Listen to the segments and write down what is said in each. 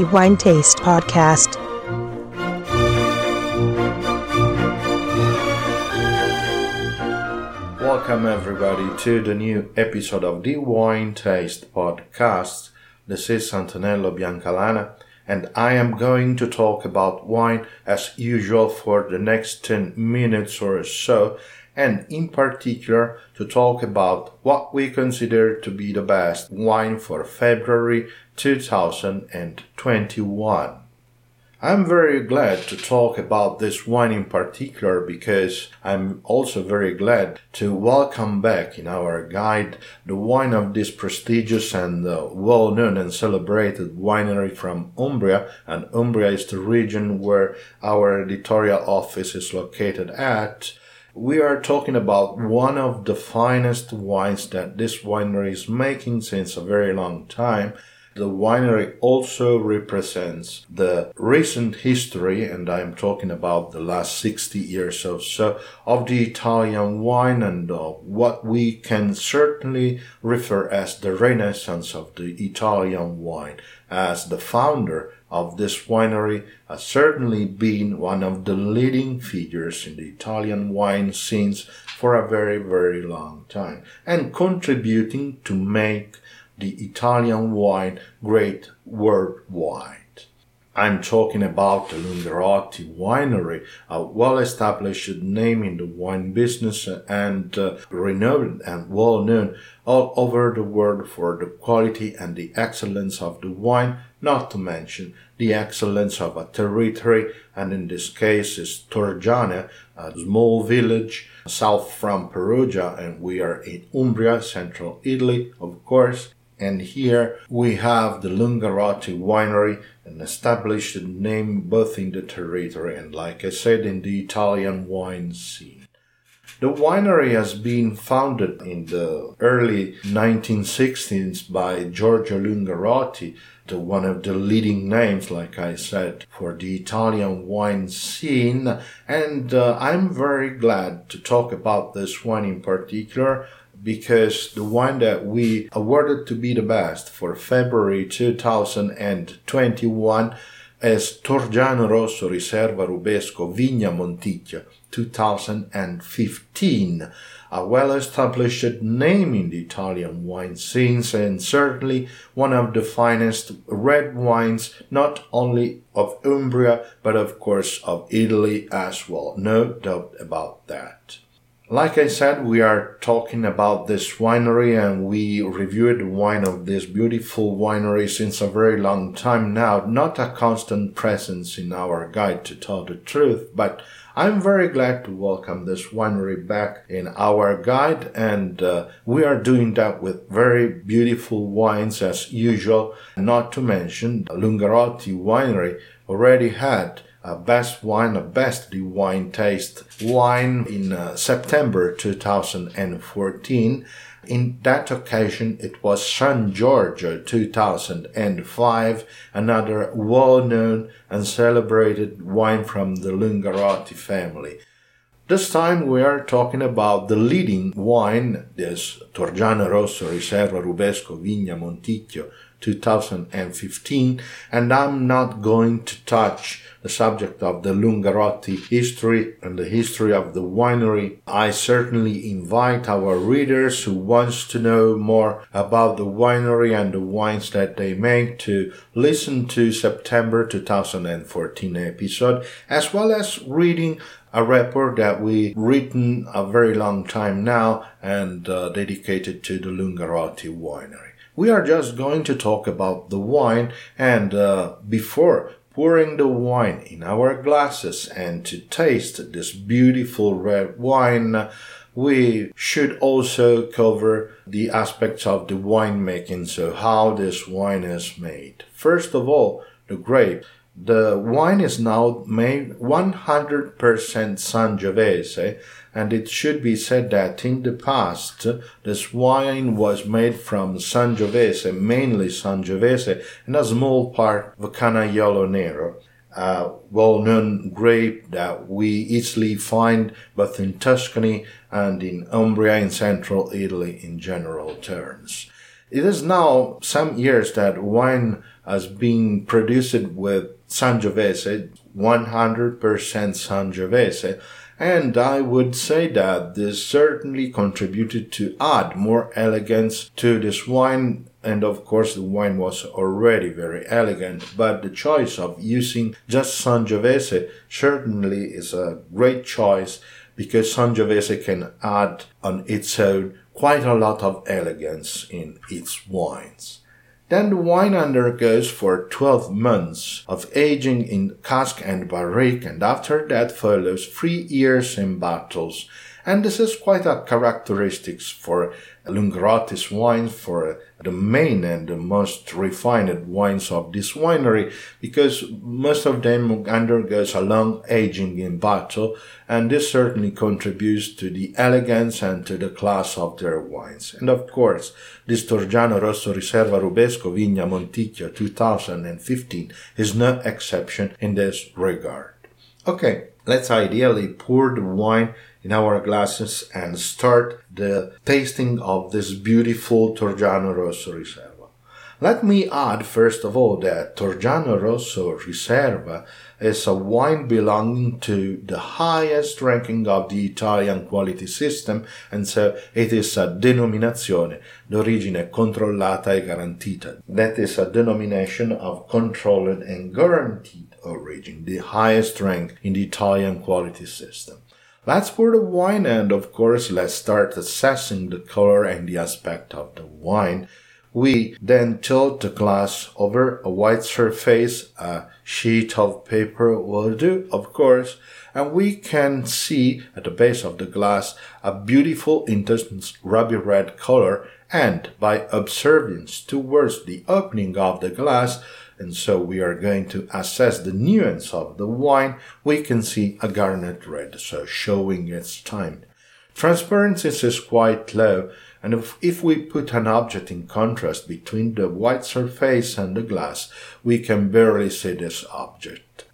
Lungarotti Wine Taste Podcast. Welcome, everybody, to the new episode of the Wine Taste Podcast. This is Antonello Biancalana, and I am going to talk about wine as usual for the next 10 minutes or so, and in particular to talk about what we consider to be the best wine for February 2021. I'm very glad to talk about this wine in particular because I'm also very glad to welcome back in our guide the wine of this prestigious and uh, well known and celebrated winery from Umbria. And Umbria is the region where our editorial office is located at. We are talking about one of the finest wines that this winery is making since a very long time the winery also represents the recent history, and I'm talking about the last 60 years or so, of the Italian wine and uh, what we can certainly refer as the renaissance of the Italian wine. As the founder of this winery has certainly been one of the leading figures in the Italian wine scenes for a very, very long time and contributing to make the Italian wine great worldwide. I'm talking about the Lungarotti Winery, a well-established name in the wine business and uh, renowned and well-known all over the world for the quality and the excellence of the wine, not to mention the excellence of a territory, and in this case is Torgiano, a small village south from Perugia, and we are in Umbria, central Italy, of course. And here we have the Lungarotti winery, an established name both in the territory and, like I said, in the Italian wine scene. The winery has been founded in the early 1960s by Giorgio Lungarotti, the one of the leading names, like I said, for the Italian wine scene. And uh, I'm very glad to talk about this wine in particular because the wine that we awarded to be the best for February 2021 is Torgiano Rosso Riserva Rubesco Vigna Monticchio 2015, a well-established name in the Italian wine scene and certainly one of the finest red wines not only of Umbria but of course of Italy as well. No doubt about that. Like I said, we are talking about this winery and we reviewed wine of this beautiful winery since a very long time now. Not a constant presence in our guide to tell the truth, but I'm very glad to welcome this winery back in our guide and uh, we are doing that with very beautiful wines as usual. Not to mention Lungarotti winery already had a best wine, best wine taste wine in uh, September 2014. In that occasion, it was San Giorgio 2005, another well-known and celebrated wine from the Lungarotti family. This time we are talking about the leading wine, this Torgiano Rosso Riserva Rubesco Vigna Monticchio 2015, and I'm not going to touch the subject of the Lungarotti history and the history of the winery. I certainly invite our readers who wants to know more about the winery and the wines that they make to listen to September 2014 episode as well as reading a report that we written a very long time now and uh, dedicated to the Lungarotti winery. We are just going to talk about the wine and uh, before pouring the wine in our glasses and to taste this beautiful red wine, we should also cover the aspects of the winemaking, so how this wine is made. First of all, the grape. The wine is now made 100% Sangiovese, and it should be said that in the past, this wine was made from Sangiovese, mainly Sangiovese, and a small part of Canaiolo Nero, a well-known grape that we easily find both in Tuscany and in Umbria in central Italy in general terms. It is now some years that wine has been produced with Sangiovese, 100% Sangiovese, and I would say that this certainly contributed to add more elegance to this wine and of course the wine was already very elegant, but the choice of using just Sangiovese certainly is a great choice because Sangiovese can add on its own quite a lot of elegance in its wines. Then the wine undergoes for 12 months of aging in cask and barrique and after that follows three years in bottles. And this is quite a characteristics for Lungarotti's wines for the main and the most refined wines of this winery because most of them undergoes a long aging in bottle and this certainly contributes to the elegance and to the class of their wines. And of course, this Torgiano Rosso Riserva Rubesco Vigna Monticchio 2015 is no exception in this regard. Okay, let's ideally pour the wine in our glasses and start the tasting of this beautiful Torgiano Rosso Riserva. Let me add first of all that Torgiano Rosso Riserva is a wine belonging to the highest ranking of the Italian quality system and so it is a denominazione d'origine controllata e garantita. That is a denomination of controlled and guaranteed origin, the highest rank in the Italian quality system. Let's pour the wine and of course let's start assessing the color and the aspect of the wine. We then tilt the glass over a white surface, a sheet of paper will do, of course, and we can see at the base of the glass a beautiful intense ruby red color and by observance towards the opening of the glass and so we are going to assess the nuance of the wine, we can see a garnet red, so showing its time. Transparency is quite low, and if, if we put an object in contrast between the white surface and the glass, we can barely see this object.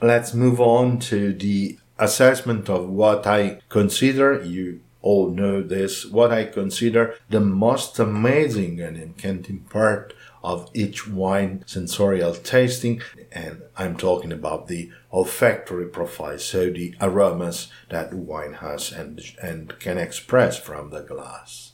Let's move on to the assessment of what I consider, you all know this, what I consider the most amazing and enchanting part of each wine sensorial tasting, and I'm talking about the olfactory profile, so the aromas that wine has and, and can express from the glass.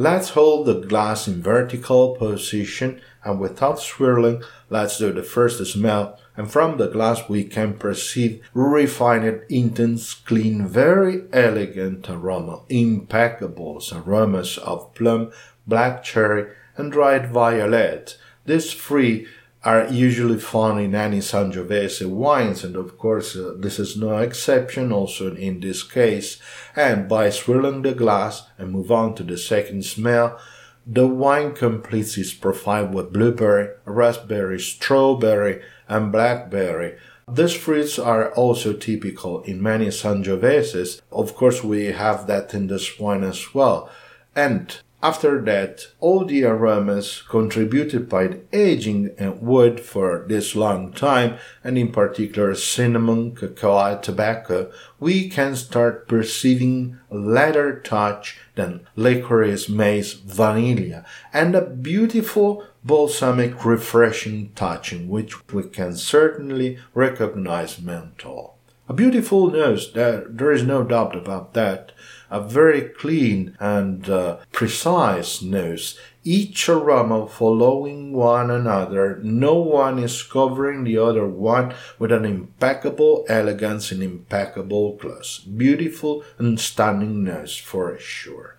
Let's hold the glass in vertical position and without swirling, let's do the first smell. And from the glass we can perceive refined, intense, clean, very elegant aroma, impeccable aromas of plum, black cherry, and dried violet. These three are usually found in any Sangiovese wines, and of course, uh, this is no exception also in this case. And by swirling the glass and move on to the second smell, the wine completes its profile with blueberry, raspberry, strawberry, and blackberry. These fruits are also typical in many Sangioveses. Of course, we have that in this wine as well. And after that, all the aromas contributed by aging and wood for this long time, and in particular cinnamon, cocoa, tobacco, we can start perceiving a lighter touch than licorice, mace, vanilla, and a beautiful balsamic refreshing touch in which we can certainly recognize menthol. A beautiful nose, there, there is no doubt about that a very clean and uh, precise nose, each aroma following one another. No one is covering the other one with an impeccable elegance and impeccable gloss. Beautiful and stunning nose for sure.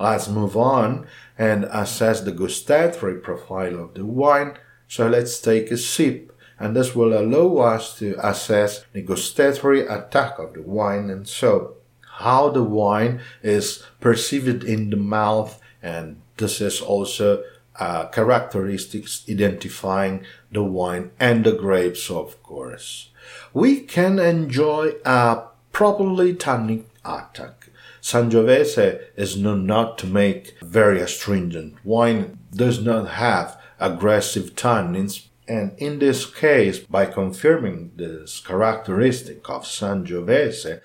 Let's move on and assess the gustatory profile of the wine. So let's take a sip and this will allow us to assess the gustatory attack of the wine and so how the wine is perceived in the mouth, and this is also uh, characteristics identifying the wine and the grapes, of course. We can enjoy a properly tannic attack. Sangiovese is known not to make very astringent. Wine does not have aggressive tannins, and in this case, by confirming this characteristic of Sangiovese,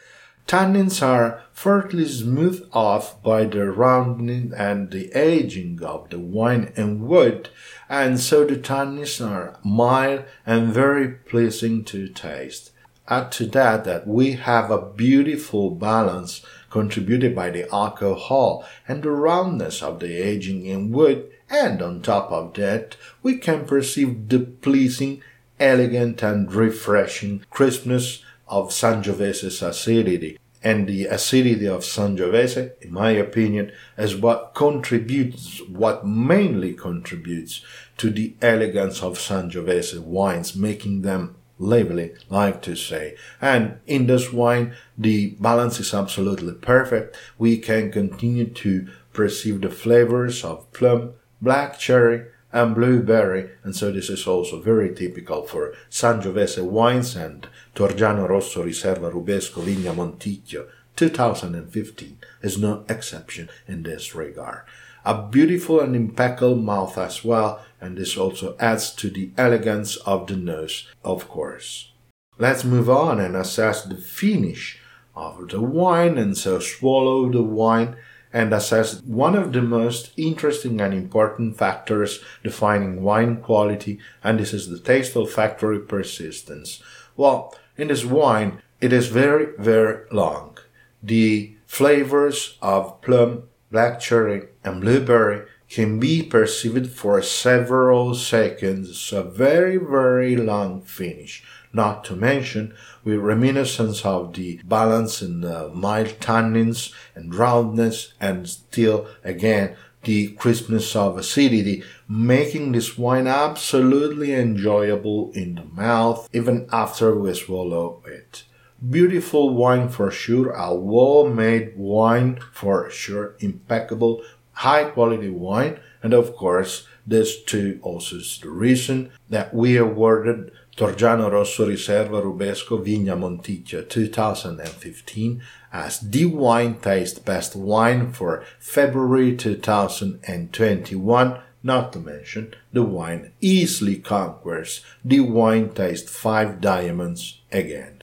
Tannins are fairly smoothed off by the rounding and the aging of the wine and wood, and so the tannins are mild and very pleasing to taste. Add to that that we have a beautiful balance contributed by the alcohol and the roundness of the aging in wood, and on top of that, we can perceive the pleasing, elegant, and refreshing crispness of Sangiovese's acidity. And the acidity of Sangiovese, in my opinion, is what contributes, what mainly contributes to the elegance of Sangiovese wines, making them lively, like to say. And in this wine, the balance is absolutely perfect. We can continue to perceive the flavors of plum, black cherry, and blueberry, and so this is also very typical for Sangiovese wines and Torgiano Rosso Riserva Rubesco Vigna Monticchio 2015 is no exception in this regard. A beautiful and impeccable mouth as well, and this also adds to the elegance of the nose, of course. Let's move on and assess the finish of the wine, and so swallow the wine and assess one of the most interesting and important factors defining wine quality, and this is the taste olfactory persistence. Well, in this wine, it is very, very long. The flavors of plum, black cherry, and blueberry can be perceived for several seconds, a very, very long finish. Not to mention with reminiscence of the balance in the mild tannins and roundness and still again the crispness of acidity, making this wine absolutely enjoyable in the mouth even after we swallow it. Beautiful wine for sure, a well made wine for sure, impeccable, high quality wine, and of course, this too also is the reason that we awarded Torgiano Rosso Riserva Rubesco Vigna Monticchio 2015 as the wine taste best wine for February 2021 not to mention the wine easily conquers the wine taste five diamonds again.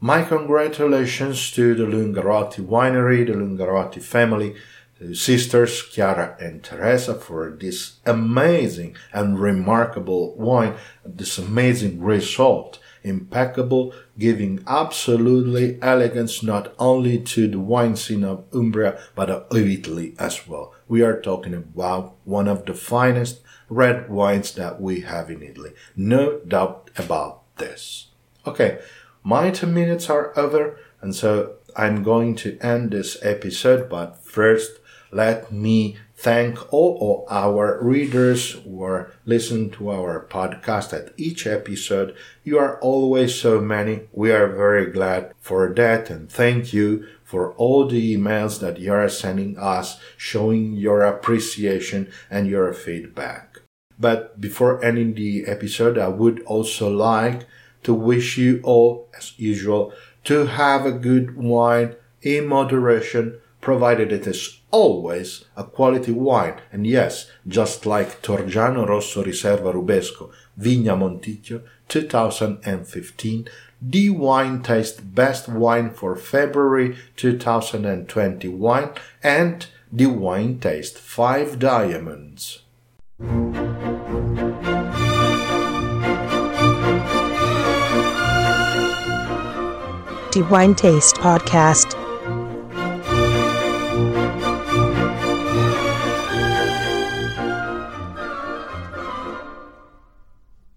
My congratulations to the Lungarotti winery, the Lungarotti family, sisters Chiara and Teresa for this amazing and remarkable wine, this amazing result. Impeccable, giving absolutely elegance not only to the wine scene of Umbria but of Italy as well. We are talking about one of the finest red wines that we have in Italy. No doubt about this. Okay, my 10 minutes are over, and so I'm going to end this episode, but first, let me thank all of our readers who are listening to our podcast at each episode. You are always so many. We are very glad for that and thank you for all the emails that you are sending us showing your appreciation and your feedback. But before ending the episode, I would also like to wish you all, as usual, to have a good wine in moderation provided it is always a quality wine. And yes, just like Torgiano Rosso Riserva Rubesco Vigna Monticchio 2015, the wine taste best wine for February 2021 and the wine taste 5 diamonds. The Wine Taste Podcast